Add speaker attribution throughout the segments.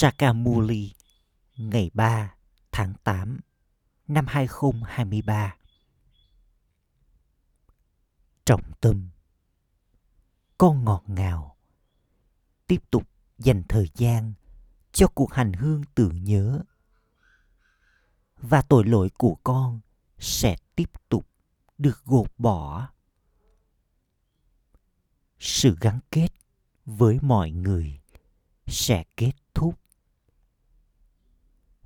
Speaker 1: Sakamuli, ngày 3 tháng 8 năm 2023. Trọng tâm. Con ngọt ngào. Tiếp tục dành thời gian cho cuộc hành hương tưởng nhớ. Và tội lỗi của con sẽ tiếp tục được gột bỏ. Sự gắn kết với mọi người sẽ kết thúc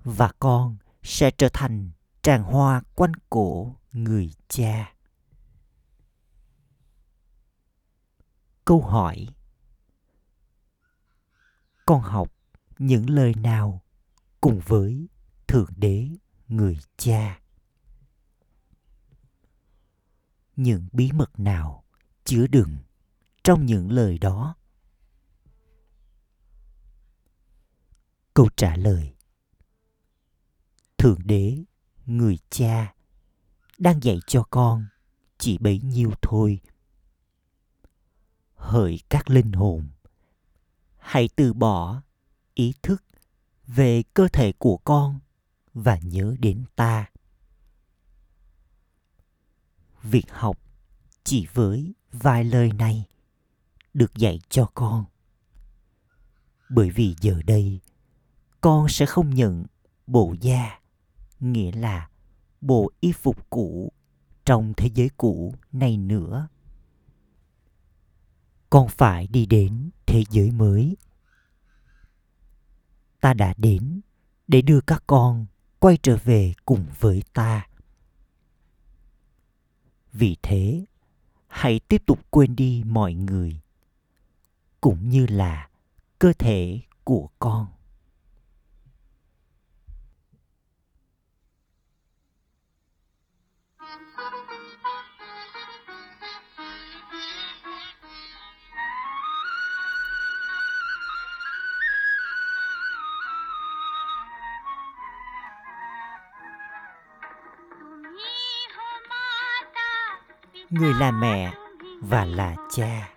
Speaker 1: và con sẽ trở thành tràng hoa quanh cổ người cha. Câu hỏi, con học những lời nào cùng với thượng đế người cha? Những bí mật nào chứa đựng trong những lời đó? Câu trả lời thượng đế, người cha, đang dạy cho con chỉ bấy nhiêu thôi. Hỡi các linh hồn, hãy từ bỏ ý thức về cơ thể của con và nhớ đến ta. Việc học chỉ với vài lời này được dạy cho con. Bởi vì giờ đây, con sẽ không nhận bộ da nghĩa là bộ y phục cũ trong thế giới cũ này nữa. Con phải đi đến thế giới mới. Ta đã đến để đưa các con quay trở về cùng với ta. Vì thế, hãy tiếp tục quên đi mọi người, cũng như là cơ thể của con. Người là mẹ và là cha.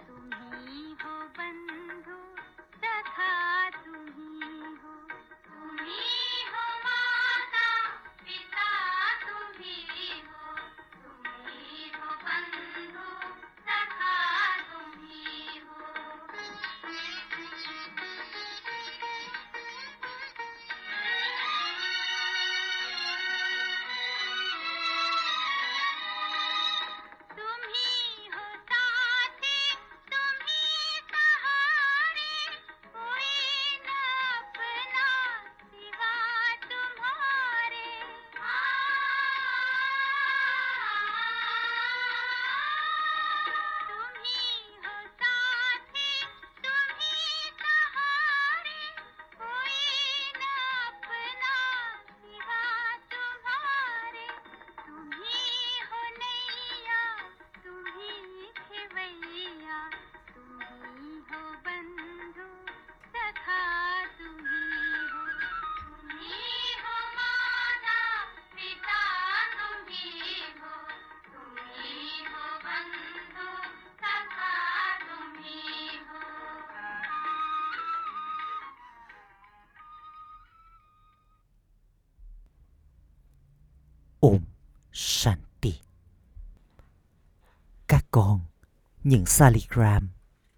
Speaker 1: Những Saligram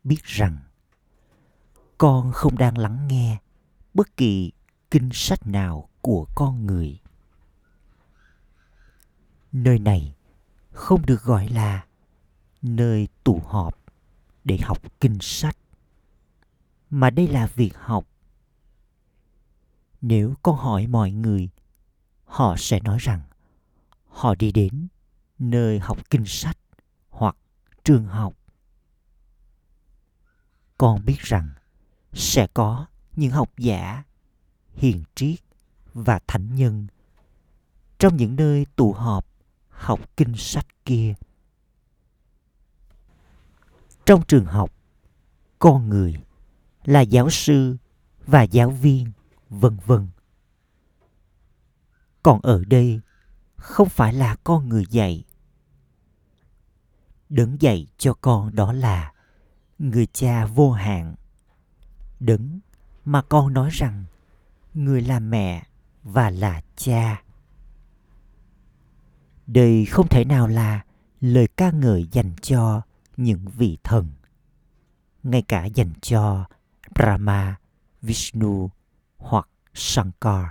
Speaker 1: biết rằng con không đang lắng nghe bất kỳ kinh sách nào của con người. Nơi này không được gọi là nơi tụ họp để học kinh sách, mà đây là việc học nếu con hỏi mọi người, họ sẽ nói rằng họ đi đến nơi học kinh sách hoặc trường học con biết rằng sẽ có những học giả hiền triết và thánh nhân trong những nơi tụ họp học kinh sách kia. Trong trường học, con người là giáo sư và giáo viên, vân vân. Còn ở đây không phải là con người dạy. Đấng dạy cho con đó là người cha vô hạn. Đấng mà con nói rằng, người là mẹ và là cha. Đây không thể nào là lời ca ngợi dành cho những vị thần. Ngay cả dành cho brahma, vishnu hoặc shankar.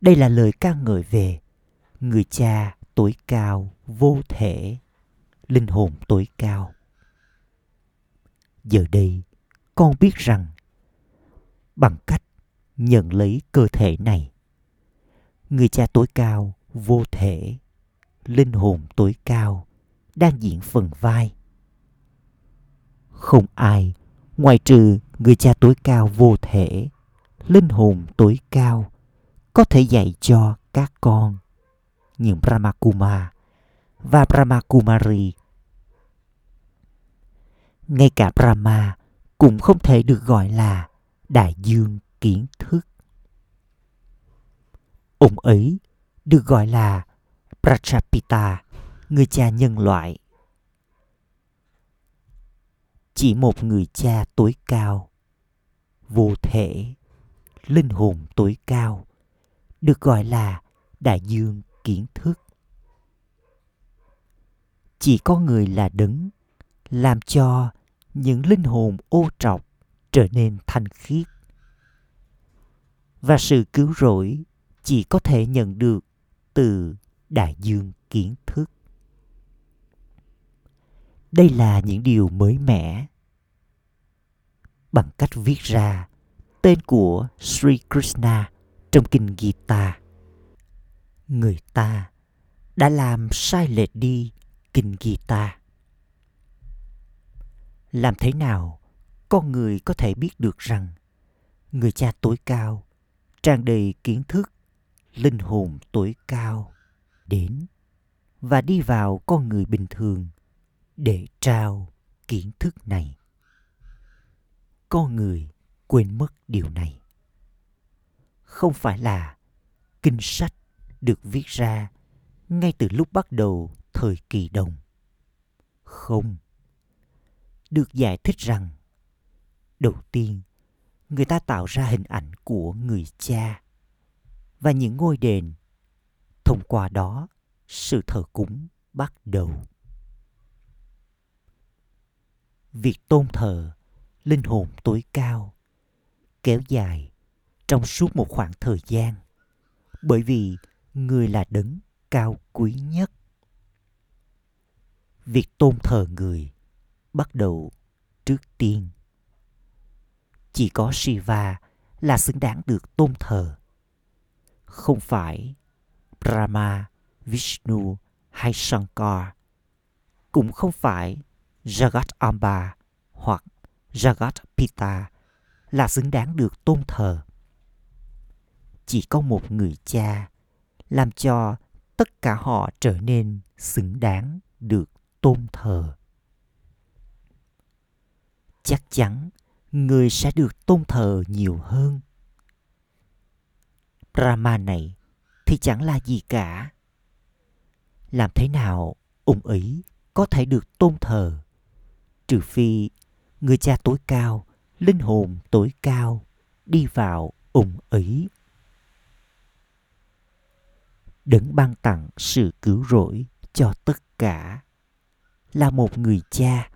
Speaker 1: Đây là lời ca ngợi về người cha tối cao vô thể, linh hồn tối cao giờ đây, con biết rằng, bằng cách nhận lấy cơ thể này, người cha tối cao, vô thể, linh hồn tối cao đang diễn phần vai không ai, ngoài trừ người cha tối cao vô thể, linh hồn tối cao, có thể dạy cho các con những Brahmakuma và Brahmakumari. Ngay cả Brahma cũng không thể được gọi là đại dương kiến thức. Ông ấy được gọi là Prachapita, người cha nhân loại. Chỉ một người cha tối cao, vô thể, linh hồn tối cao, được gọi là đại dương kiến thức. Chỉ có người là đấng làm cho những linh hồn ô trọc trở nên thanh khiết và sự cứu rỗi chỉ có thể nhận được từ đại dương kiến thức đây là những điều mới mẻ bằng cách viết ra tên của Sri Krishna trong kinh Gita. Người ta đã làm sai lệch đi kinh Gita. Làm thế nào con người có thể biết được rằng người cha tối cao tràn đầy kiến thức, linh hồn tối cao đến và đi vào con người bình thường để trao kiến thức này. Con người quên mất điều này. Không phải là kinh sách được viết ra ngay từ lúc bắt đầu thời kỳ đồng. Không được giải thích rằng, đầu tiên, người ta tạo ra hình ảnh của người cha và những ngôi đền. Thông qua đó, sự thờ cúng bắt đầu. Việc tôn thờ linh hồn tối cao kéo dài trong suốt một khoảng thời gian bởi vì người là đấng cao quý nhất. Việc tôn thờ người bắt đầu trước tiên. Chỉ có shiva là xứng đáng được tôn thờ. Không phải brahma, vishnu hay shankar, cũng không phải jagat amba hoặc jagat pita là xứng đáng được tôn thờ. Chỉ có một người cha làm cho tất cả họ trở nên xứng đáng được tôn thờ chắc chắn người sẽ được tôn thờ nhiều hơn. Brahma này thì chẳng là gì cả. Làm thế nào ông ấy có thể được tôn thờ? Trừ phi người cha tối cao, linh hồn tối cao đi vào ông ấy. Đấng ban tặng sự cứu rỗi cho tất cả là một người cha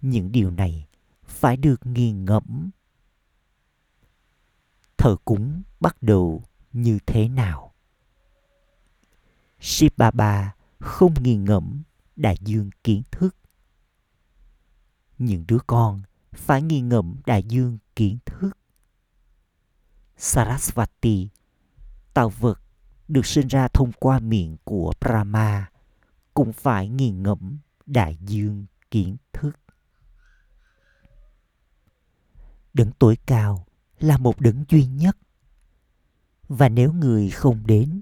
Speaker 1: những điều này phải được nghiền ngẫm. Thờ cúng bắt đầu như thế nào? Shiv Baba không nghiền ngẫm đại dương kiến thức. Những đứa con phải nghiền ngẫm đại dương kiến thức. Sarasvati, tạo vật được sinh ra thông qua miệng của Brahma, cũng phải nghiền ngẫm đại dương kiến thức. Đấng tối cao là một đấng duy nhất. Và nếu người không đến,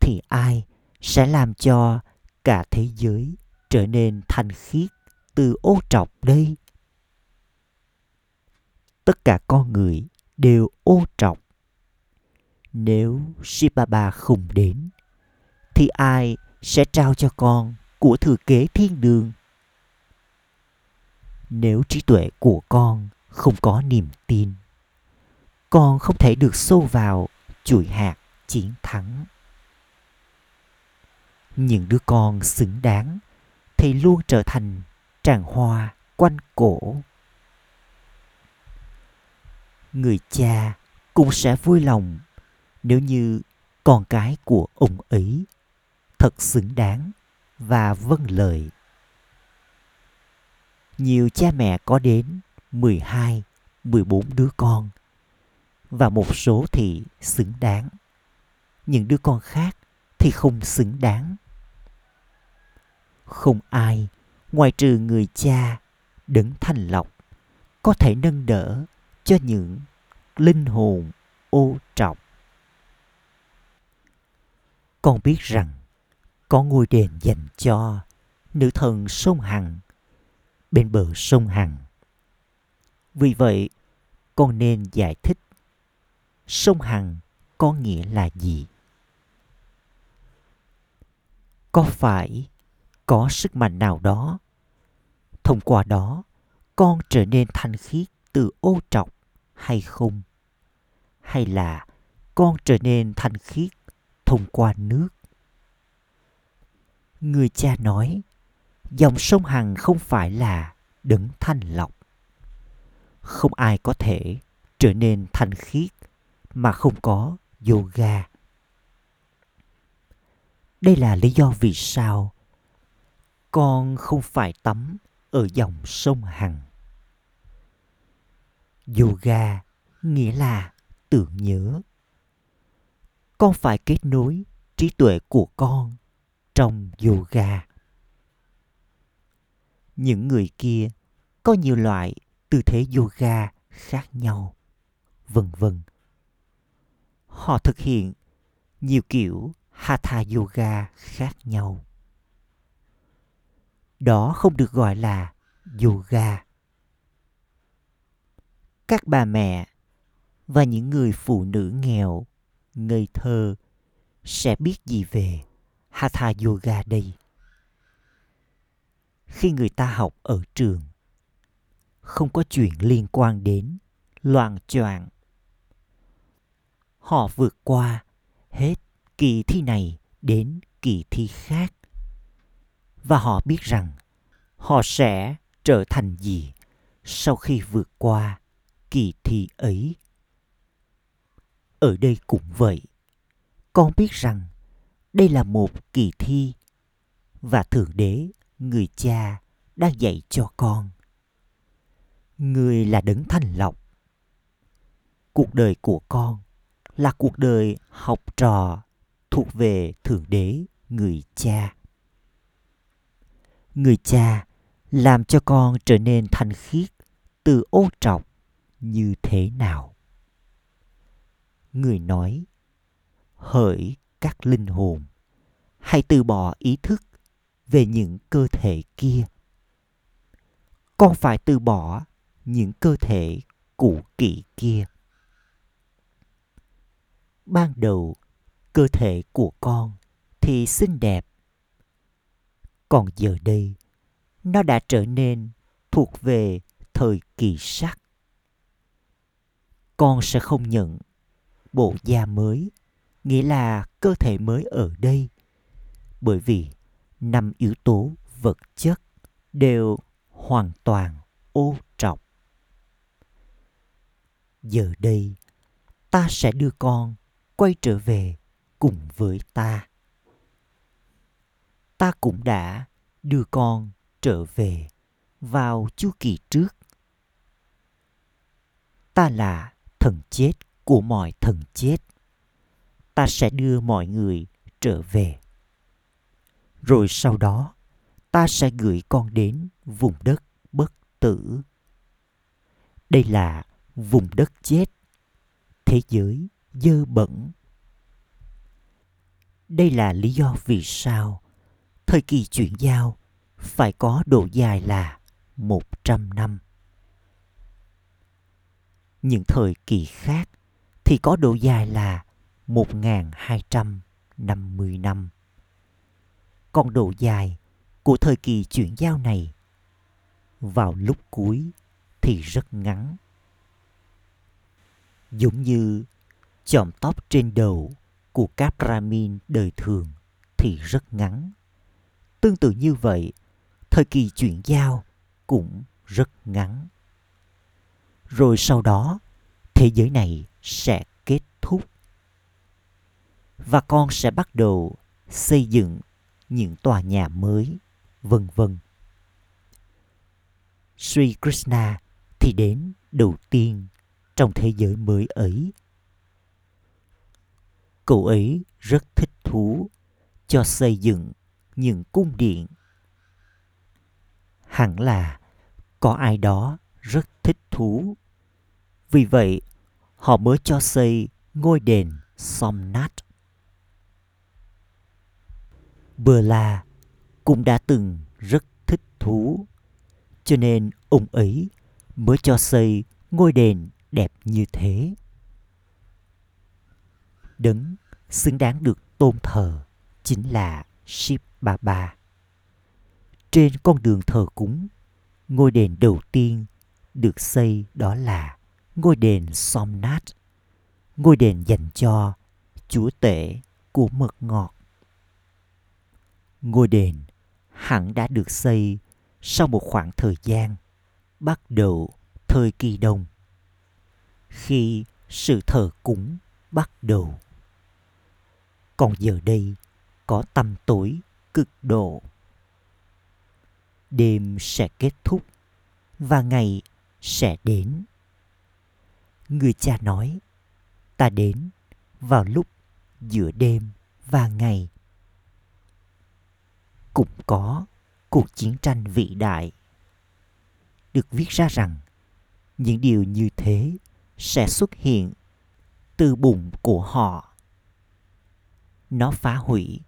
Speaker 1: thì ai sẽ làm cho cả thế giới trở nên thanh khiết từ ô trọc đây? Tất cả con người đều ô trọc nếu Shibaba không đến, thì ai sẽ trao cho con của thừa kế thiên đường? Nếu trí tuệ của con không có niềm tin, con không thể được xô vào chuỗi hạt chiến thắng. Những đứa con xứng đáng thì luôn trở thành tràng hoa quanh cổ. Người cha cũng sẽ vui lòng nếu như con cái của ông ấy thật xứng đáng và vâng lời. Nhiều cha mẹ có đến 12, 14 đứa con và một số thì xứng đáng. Những đứa con khác thì không xứng đáng. Không ai ngoài trừ người cha đấng thành lọc có thể nâng đỡ cho những linh hồn ô trọng. Con biết rằng có ngôi đền dành cho nữ thần sông Hằng bên bờ sông Hằng. Vì vậy, con nên giải thích. Sông Hằng có nghĩa là gì? Có phải có sức mạnh nào đó? Thông qua đó con trở nên thanh khiết từ ô trọc hay không? Hay là con trở nên thanh khiết thông qua nước? Người cha nói dòng sông hằng không phải là đấng thanh lọc không ai có thể trở nên thanh khiết mà không có yoga. Đây là lý do vì sao con không phải tắm ở dòng sông hằng. Yoga nghĩa là tưởng nhớ. Con phải kết nối trí tuệ của con trong yoga. Những người kia có nhiều loại tư thế yoga khác nhau, vân vân. Họ thực hiện nhiều kiểu hatha yoga khác nhau. Đó không được gọi là yoga. Các bà mẹ và những người phụ nữ nghèo, ngây thơ sẽ biết gì về hatha yoga đây? Khi người ta học ở trường không có chuyện liên quan đến loạn choạng. Họ vượt qua hết kỳ thi này đến kỳ thi khác. Và họ biết rằng họ sẽ trở thành gì sau khi vượt qua kỳ thi ấy. Ở đây cũng vậy. Con biết rằng đây là một kỳ thi và thượng đế, người cha đang dạy cho con người là đấng thanh lọc. Cuộc đời của con là cuộc đời học trò thuộc về thượng đế, người cha. Người cha làm cho con trở nên thanh khiết, từ ô trọc như thế nào? Người nói, hỡi các linh hồn, hãy từ bỏ ý thức về những cơ thể kia. Con phải từ bỏ những cơ thể cũ kỹ kia. Ban đầu, cơ thể của con thì xinh đẹp. Còn giờ đây, nó đã trở nên thuộc về thời kỳ sắc. Con sẽ không nhận bộ da mới, nghĩa là cơ thể mới ở đây, bởi vì năm yếu tố vật chất đều hoàn toàn ô giờ đây, ta sẽ đưa con quay trở về cùng với ta. Ta cũng đã đưa con trở về vào chu kỳ trước. Ta là thần chết của mọi thần chết. Ta sẽ đưa mọi người trở về. Rồi sau đó, ta sẽ gửi con đến vùng đất bất tử. Đây là vùng đất chết, thế giới dơ bẩn đây là lý do vì sao thời kỳ chuyển giao phải có độ dài là 100 năm. Những thời kỳ khác thì có độ dài là 1.250 năm. Còn độ dài của thời kỳ chuyển giao này vào lúc cuối thì rất ngắn giống như chòm tóc trên đầu của các Brahmin đời thường thì rất ngắn. Tương tự như vậy, thời kỳ chuyển giao cũng rất ngắn. Rồi sau đó, thế giới này sẽ kết thúc. Và con sẽ bắt đầu xây dựng những tòa nhà mới, vân vân. Sri Krishna thì đến đầu tiên trong thế giới mới ấy. Cậu ấy rất thích thú cho xây dựng những cung điện. Hẳn là có ai đó rất thích thú. Vì vậy, họ mới cho xây ngôi đền Somnath. Bờ La cũng đã từng rất thích thú, cho nên ông ấy mới cho xây ngôi đền đẹp như thế. Đấng xứng đáng được tôn thờ chính là Shiv Baba. Trên con đường thờ cúng, ngôi đền đầu tiên được xây đó là ngôi đền Somnath, ngôi đền dành cho chúa tể của mật ngọt. Ngôi đền hẳn đã được xây sau một khoảng thời gian bắt đầu thời kỳ đông khi sự thờ cúng bắt đầu. Còn giờ đây có tâm tối cực độ. Đêm sẽ kết thúc và ngày sẽ đến. Người cha nói, ta đến vào lúc giữa đêm và ngày. Cũng có cuộc chiến tranh vĩ đại. Được viết ra rằng những điều như thế sẽ xuất hiện từ bụng của họ. Nó phá hủy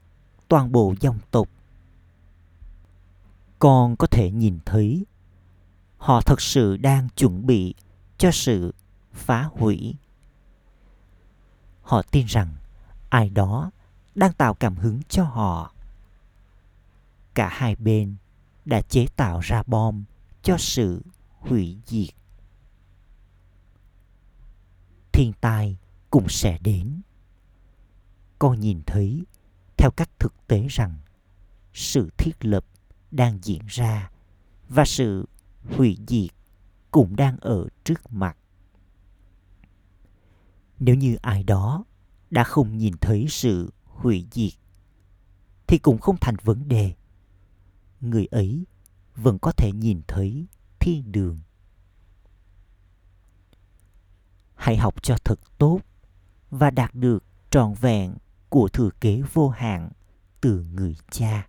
Speaker 1: toàn bộ dòng tộc. Con có thể nhìn thấy, họ thật sự đang chuẩn bị cho sự phá hủy. Họ tin rằng ai đó đang tạo cảm hứng cho họ. Cả hai bên đã chế tạo ra bom cho sự hủy diệt thiên tai cũng sẽ đến. Con nhìn thấy, theo cách thực tế rằng, sự thiết lập đang diễn ra và sự hủy diệt cũng đang ở trước mặt. Nếu như ai đó đã không nhìn thấy sự hủy diệt, thì cũng không thành vấn đề. Người ấy vẫn có thể nhìn thấy thiên đường. Hãy học cho thật tốt và đạt được trọn vẹn của thừa kế vô hạn từ người cha.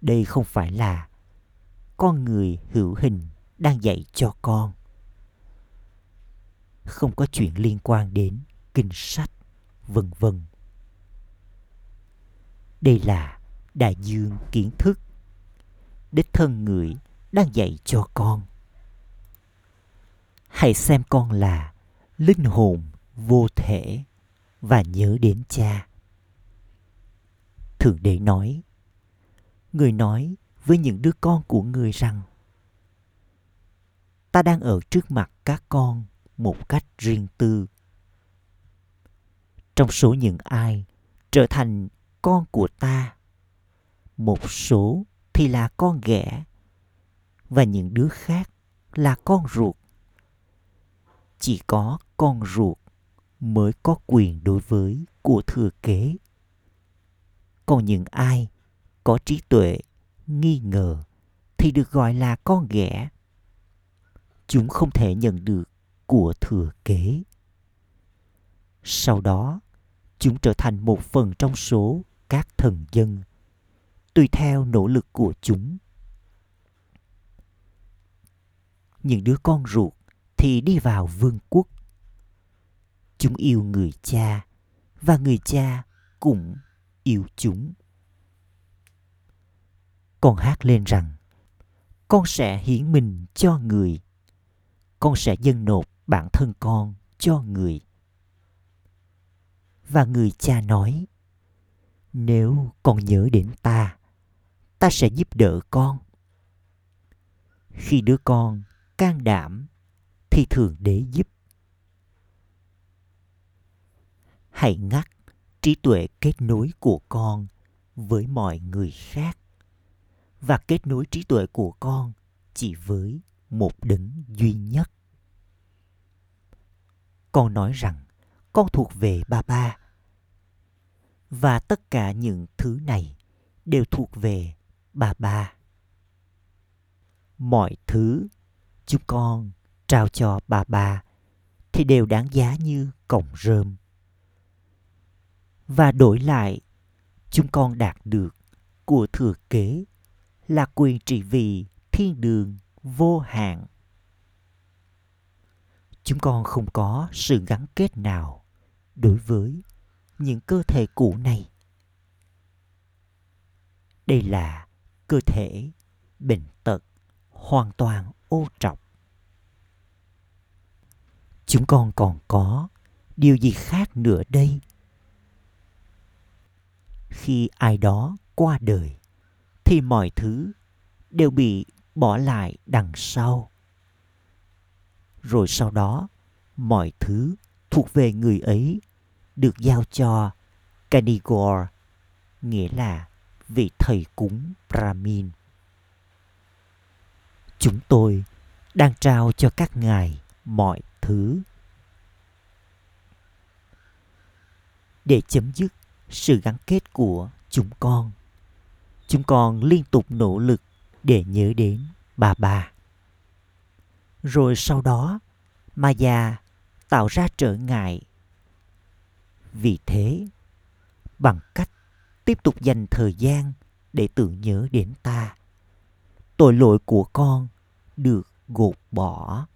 Speaker 1: Đây không phải là con người hữu hình đang dạy cho con. Không có chuyện liên quan đến kinh sách, vân vân. Đây là đại dương kiến thức đích thân người đang dạy cho con hãy xem con là linh hồn vô thể và nhớ đến cha. Thượng đế nói, người nói với những đứa con của người rằng, ta đang ở trước mặt các con một cách riêng tư. Trong số những ai trở thành con của ta, một số thì là con ghẻ và những đứa khác là con ruột chỉ có con ruột mới có quyền đối với của thừa kế. Còn những ai có trí tuệ, nghi ngờ thì được gọi là con ghẻ. Chúng không thể nhận được của thừa kế. Sau đó, chúng trở thành một phần trong số các thần dân, tùy theo nỗ lực của chúng. Những đứa con ruột thì đi vào vương quốc. Chúng yêu người cha, và người cha cũng yêu chúng. Con hát lên rằng, con sẽ hiến mình cho người. Con sẽ dâng nộp bản thân con cho người. Và người cha nói, nếu con nhớ đến ta ta sẽ giúp đỡ con. Khi đứa con can đảm thì thượng đế giúp. Hãy ngắt trí tuệ kết nối của con với mọi người khác. Và kết nối trí tuệ của con chỉ với một đấng duy nhất. Con nói rằng con thuộc về ba ba. Và tất cả những thứ này đều thuộc về ba ba. Mọi thứ chúng con trao cho bà bà, thì đều đáng giá như cổng rơm. Và đổi lại, chúng con đạt được của thừa kế là quyền trị vì thiên đường vô hạn. Chúng con không có sự gắn kết nào đối với những cơ thể cũ này. Đây là cơ thể bệnh tật hoàn toàn ô trọc chúng con còn có điều gì khác nữa đây khi ai đó qua đời thì mọi thứ đều bị bỏ lại đằng sau rồi sau đó mọi thứ thuộc về người ấy được giao cho Kanigor, nghĩa là vị thầy cúng Brahmin. Chúng tôi đang trao cho các ngài mọi thứ. Để chấm dứt sự gắn kết của chúng con, chúng con liên tục nỗ lực để nhớ đến bà bà. Rồi sau đó, Maya tạo ra trở ngại. Vì thế, bằng cách tiếp tục dành thời gian để tưởng nhớ đến ta, tội lỗi của con được gột bỏ.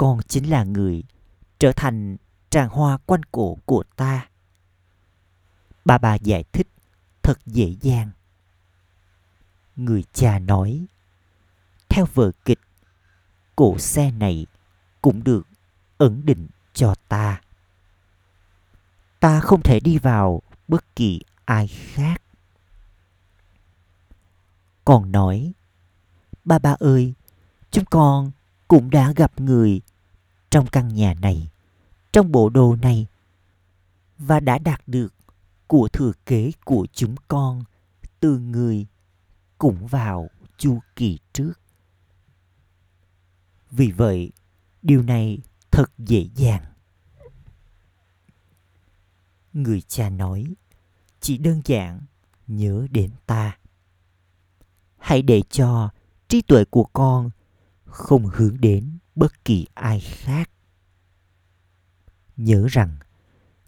Speaker 1: Con chính là người trở thành tràng hoa quanh cổ của ta. Bà bà giải thích thật dễ dàng. Người cha nói, theo vở kịch, cổ xe này cũng được ẩn định cho ta. Ta không thể đi vào bất kỳ ai khác. Còn nói, ba ba ơi, chúng con cũng đã gặp người trong căn nhà này, trong bộ đồ này và đã đạt được của thừa kế của chúng con từ người cũng vào chu kỳ trước. Vì vậy, điều này thật dễ dàng. Người cha nói, chỉ đơn giản nhớ đến ta. Hãy để cho trí tuệ của con không hướng đến bất kỳ ai khác. Nhớ rằng,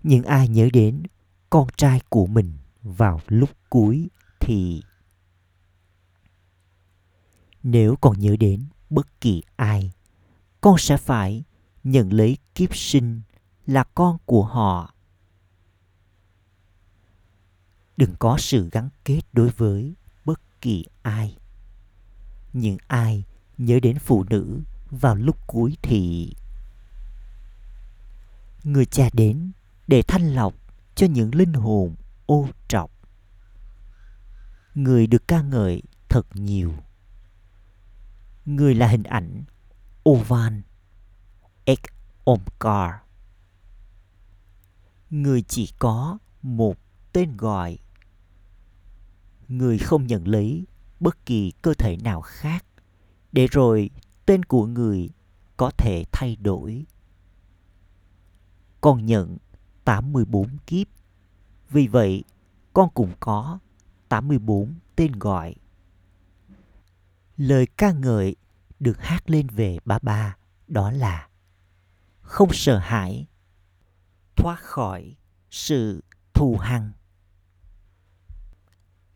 Speaker 1: những ai nhớ đến con trai của mình vào lúc cuối thì nếu còn nhớ đến bất kỳ ai con sẽ phải nhận lấy kiếp sinh là con của họ đừng có sự gắn kết đối với bất kỳ ai những ai nhớ đến phụ nữ vào lúc cuối thì người cha đến để thanh lọc cho những linh hồn ô trọc. Người được ca ngợi thật nhiều. Người là hình ảnh ovan ek omkar người chỉ có một tên gọi. Người không nhận lấy bất kỳ cơ thể nào khác để rồi tên của người có thể thay đổi con nhận 84 kiếp. Vì vậy, con cũng có 84 tên gọi. Lời ca ngợi được hát lên về ba ba đó là không sợ hãi, thoát khỏi sự thù hằn.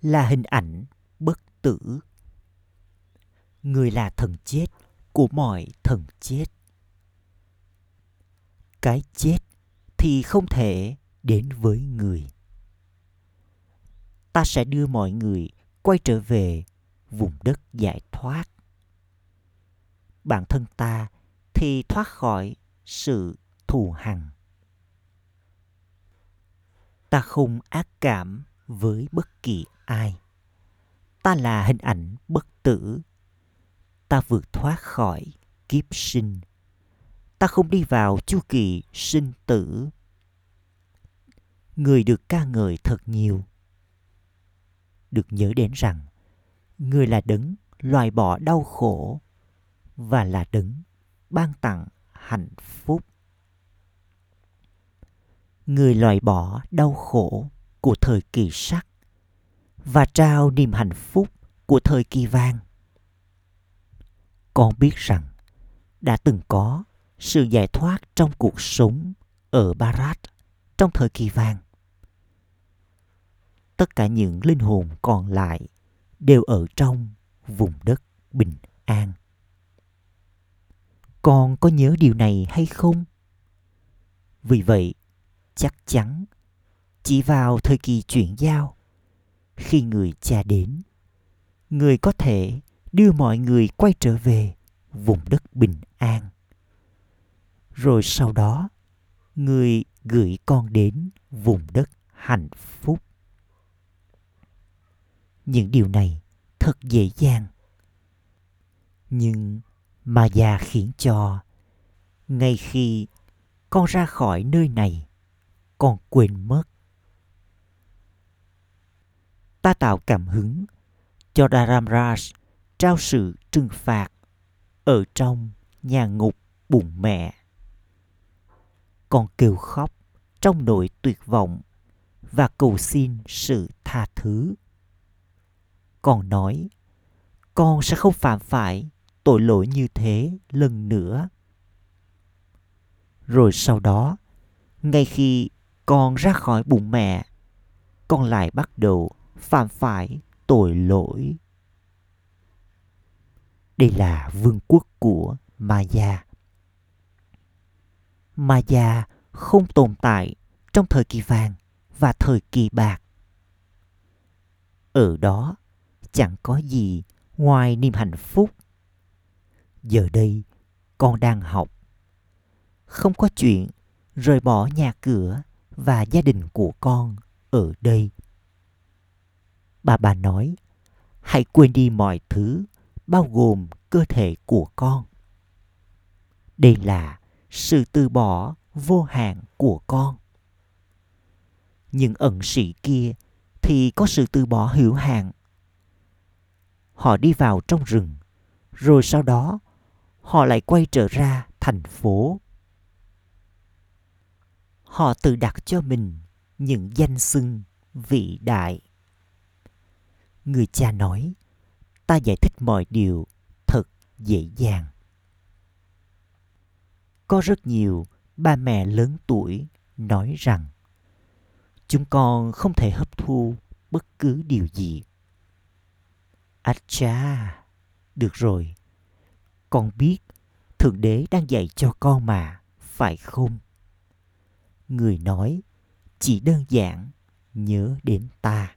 Speaker 1: Là hình ảnh bất tử. Người là thần chết của mọi thần chết. Cái chết thì không thể đến với người. Ta sẽ đưa mọi người quay trở về vùng đất giải thoát. Bản thân ta thì thoát khỏi sự thù hằn. Ta không ác cảm với bất kỳ ai. Ta là hình ảnh bất tử ta vượt thoát khỏi kiếp sinh. Ta không đi vào chu kỳ sinh tử. Người được ca ngợi thật nhiều. Được nhớ đến rằng, người là đấng loại bỏ đau khổ và là đấng ban tặng hạnh phúc. Người loại bỏ đau khổ của thời kỳ sắc và trao niềm hạnh phúc của thời kỳ vàng con biết rằng đã từng có sự giải thoát trong cuộc sống ở Barat trong thời kỳ vàng. Tất cả những linh hồn còn lại đều ở trong vùng đất bình an. Con có nhớ điều này hay không? Vì vậy, chắc chắn chỉ vào thời kỳ chuyển giao, khi người cha đến, người có thể đưa mọi người quay trở về vùng đất bình an. Rồi sau đó, người gửi con đến vùng đất hạnh phúc. Những điều này thật dễ dàng. Nhưng mà già khiến cho, ngay khi con ra khỏi nơi này, con quên mất. Ta tạo cảm hứng cho Dharamraj trao sự trừng phạt ở trong nhà ngục bụng mẹ. Con kêu khóc trong nỗi tuyệt vọng và cầu xin sự tha thứ. Con nói, con sẽ không phạm phải tội lỗi như thế lần nữa. Rồi sau đó, ngay khi con ra khỏi bụng mẹ, con lại bắt đầu phạm phải tội lỗi đây là vương quốc của Maya. Maya không tồn tại trong thời kỳ vàng và thời kỳ bạc. Ở đó chẳng có gì ngoài niềm hạnh phúc. Giờ đây con đang học. Không có chuyện rời bỏ nhà cửa và gia đình của con ở đây. Bà bà nói, hãy quên đi mọi thứ bao gồm cơ thể của con. Đây là sự từ bỏ vô hạn của con. Những ẩn sĩ kia thì có sự từ bỏ hữu hạn. Họ đi vào trong rừng, rồi sau đó họ lại quay trở ra thành phố. Họ tự đặt cho mình những danh xưng vĩ đại. Người cha nói ta giải thích mọi điều thật dễ dàng. Có rất nhiều ba mẹ lớn tuổi nói rằng, chúng con không thể hấp thu bất cứ điều gì. À cha được rồi. Con biết thượng đế đang dạy cho con mà, phải không? Người nói, chỉ đơn giản nhớ đến ta.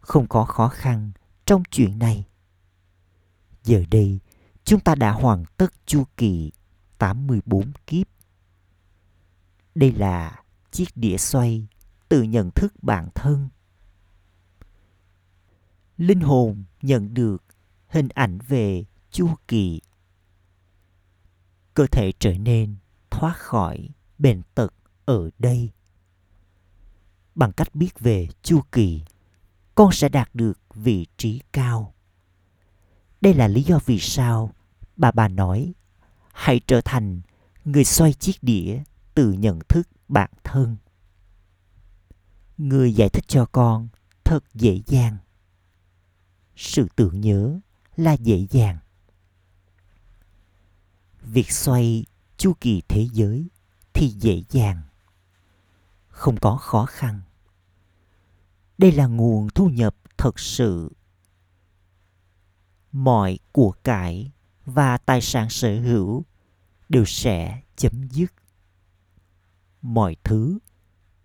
Speaker 1: Không có khó khăn trong chuyện này. Giờ đây, chúng ta đã hoàn tất chu kỳ 84 kiếp. Đây là chiếc đĩa xoay tự nhận thức bản thân. Linh hồn nhận được hình ảnh về chu kỳ. Cơ thể trở nên thoát khỏi bệnh tật ở đây. Bằng cách biết về chu kỳ, con sẽ đạt được vị trí cao. Đây là lý do vì sao bà bà nói, hãy trở thành người xoay chiếc đĩa từ nhận thức bản thân. Người giải thích cho con thật dễ dàng. Sự tưởng nhớ là dễ dàng. Việc xoay chu kỳ thế giới thì dễ dàng. Không có khó khăn. Đây là nguồn thu nhập thật sự. Mọi của cải và tài sản sở hữu đều sẽ chấm dứt. Mọi thứ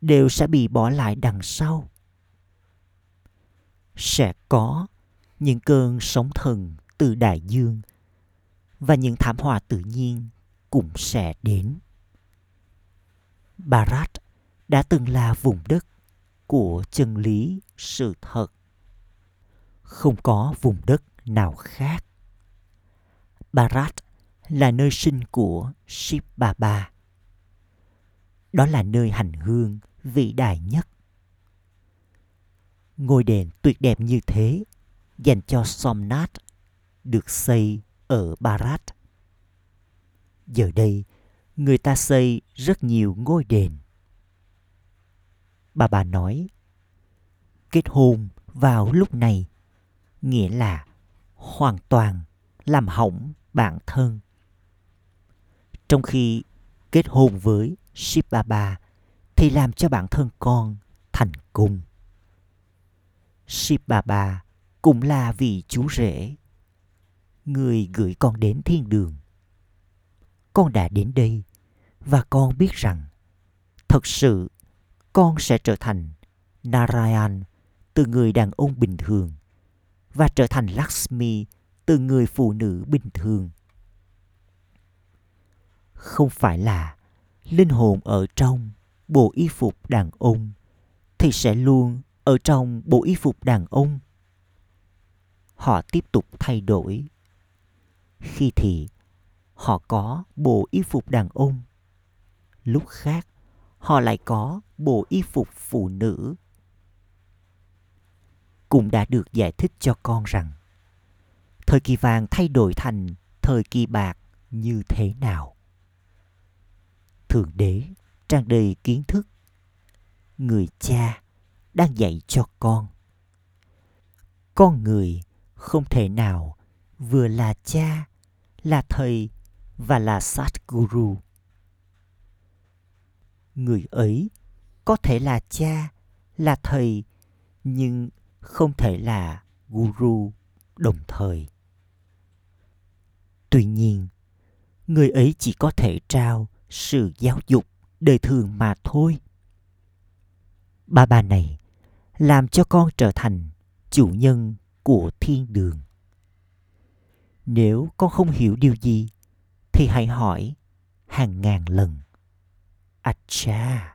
Speaker 1: đều sẽ bị bỏ lại đằng sau. Sẽ có những cơn sóng thần từ đại dương và những thảm họa tự nhiên cũng sẽ đến. Barat đã từng là vùng đất của chân lý sự thật không có vùng đất nào khác Barat là nơi sinh của Shiv Baba. Đó là nơi hành hương vĩ đại nhất. Ngôi đền tuyệt đẹp như thế dành cho Somnath được xây ở Barat. Giờ đây, người ta xây rất nhiều ngôi đền. Bà bà nói, kết hôn vào lúc này nghĩa là hoàn toàn làm hỏng bản thân. Trong khi kết hôn với Shiv Baba thì làm cho bản thân con thành công. Shiv Baba cũng là vị chú rể. Người gửi con đến thiên đường. Con đã đến đây và con biết rằng thật sự con sẽ trở thành Narayan, từ người đàn ông bình thường, và trở thành Lakshmi, từ người phụ nữ bình thường. Không phải là linh hồn ở trong bộ y phục đàn ông thì sẽ luôn ở trong bộ y phục đàn ông. Họ tiếp tục thay đổi. Khi thì, họ có bộ y phục đàn ông. Lúc khác, họ lại có bộ y phục phụ nữ cũng đã được giải thích cho con rằng thời kỳ vàng thay đổi thành thời kỳ bạc như thế nào. Thượng đế trang đầy kiến thức. Người cha đang dạy cho con. Con người không thể nào vừa là cha, là thầy và là Satguru. Người ấy có thể là cha, là thầy, nhưng không thể là guru đồng thời. Tuy nhiên, người ấy chỉ có thể trao sự giáo dục đời thường mà thôi. Ba bà này làm cho con trở thành chủ nhân của thiên đường. Nếu con không hiểu điều gì, thì hãy hỏi hàng ngàn lần. Acha!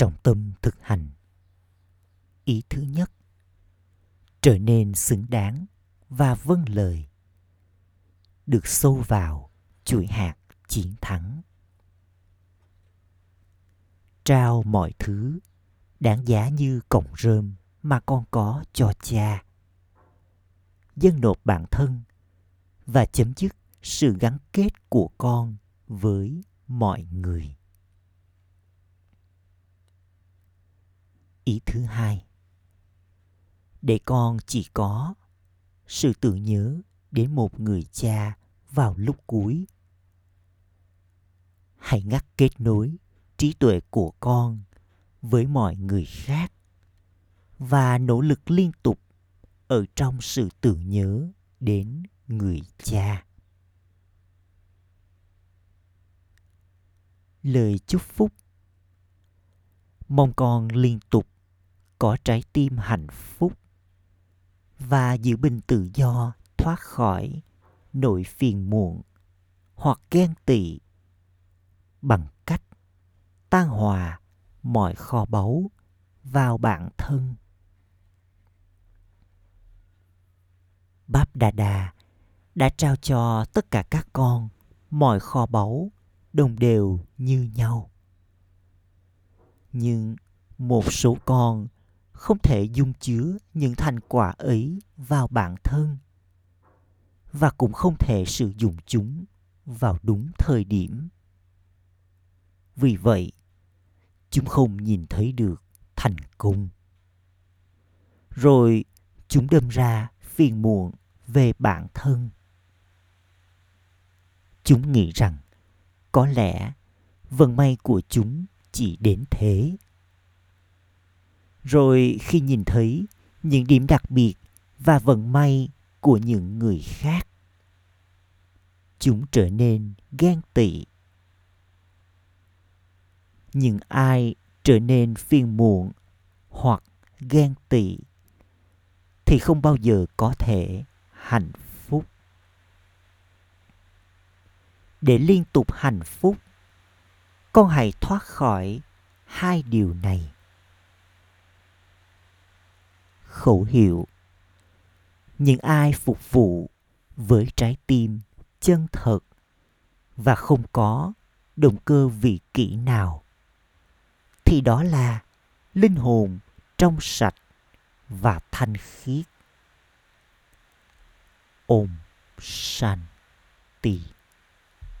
Speaker 1: Trọng tâm thực hành. Ý thứ nhất, Trở nên xứng đáng và vâng lời. Được sâu vào chuỗi hạt chiến thắng. Trao mọi thứ đáng giá như cọng rơm mà con có cho cha. Dâng nộp bản thân và chấm dứt sự gắn kết của con với mọi người. Ý thứ hai. Để con chỉ có sự tưởng nhớ đến một người cha vào lúc cuối. Hãy ngắt kết nối trí tuệ của con với mọi người khác và nỗ lực liên tục ở trong sự tưởng nhớ đến người cha. Lời chúc phúc. Mong con liên tục có trái tim hạnh phúc và giữ bình tự do, thoát khỏi nỗi phiền muộn hoặc ghen tị bằng cách tan hòa mọi kho báu vào bản thân. Báp Đà Đà đã trao cho tất cả các con mọi kho báu đồng đều như nhau. Nhưng một số con không thể dung chứa những thành quả ấy vào bản thân và cũng không thể sử dụng chúng vào đúng thời điểm. Vì vậy, chúng không nhìn thấy được thành công. Rồi chúng đâm ra phiền muộn về bản thân. Chúng nghĩ rằng có lẽ vận may của chúng chỉ đến thế. Rồi khi nhìn thấy những điểm đặc biệt và vận may của những người khác, chúng trở nên ghen tị. Những ai trở nên phiền muộn hoặc ghen tị thì không bao giờ có thể hạnh phúc. Để liên tục hạnh phúc con hãy thoát khỏi hai điều này khẩu hiệu. Những ai phục vụ với trái tim chân thật và không có động cơ vị kỷ nào? Thì đó là linh hồn trong sạch và thanh khiết. Ôm sanh tì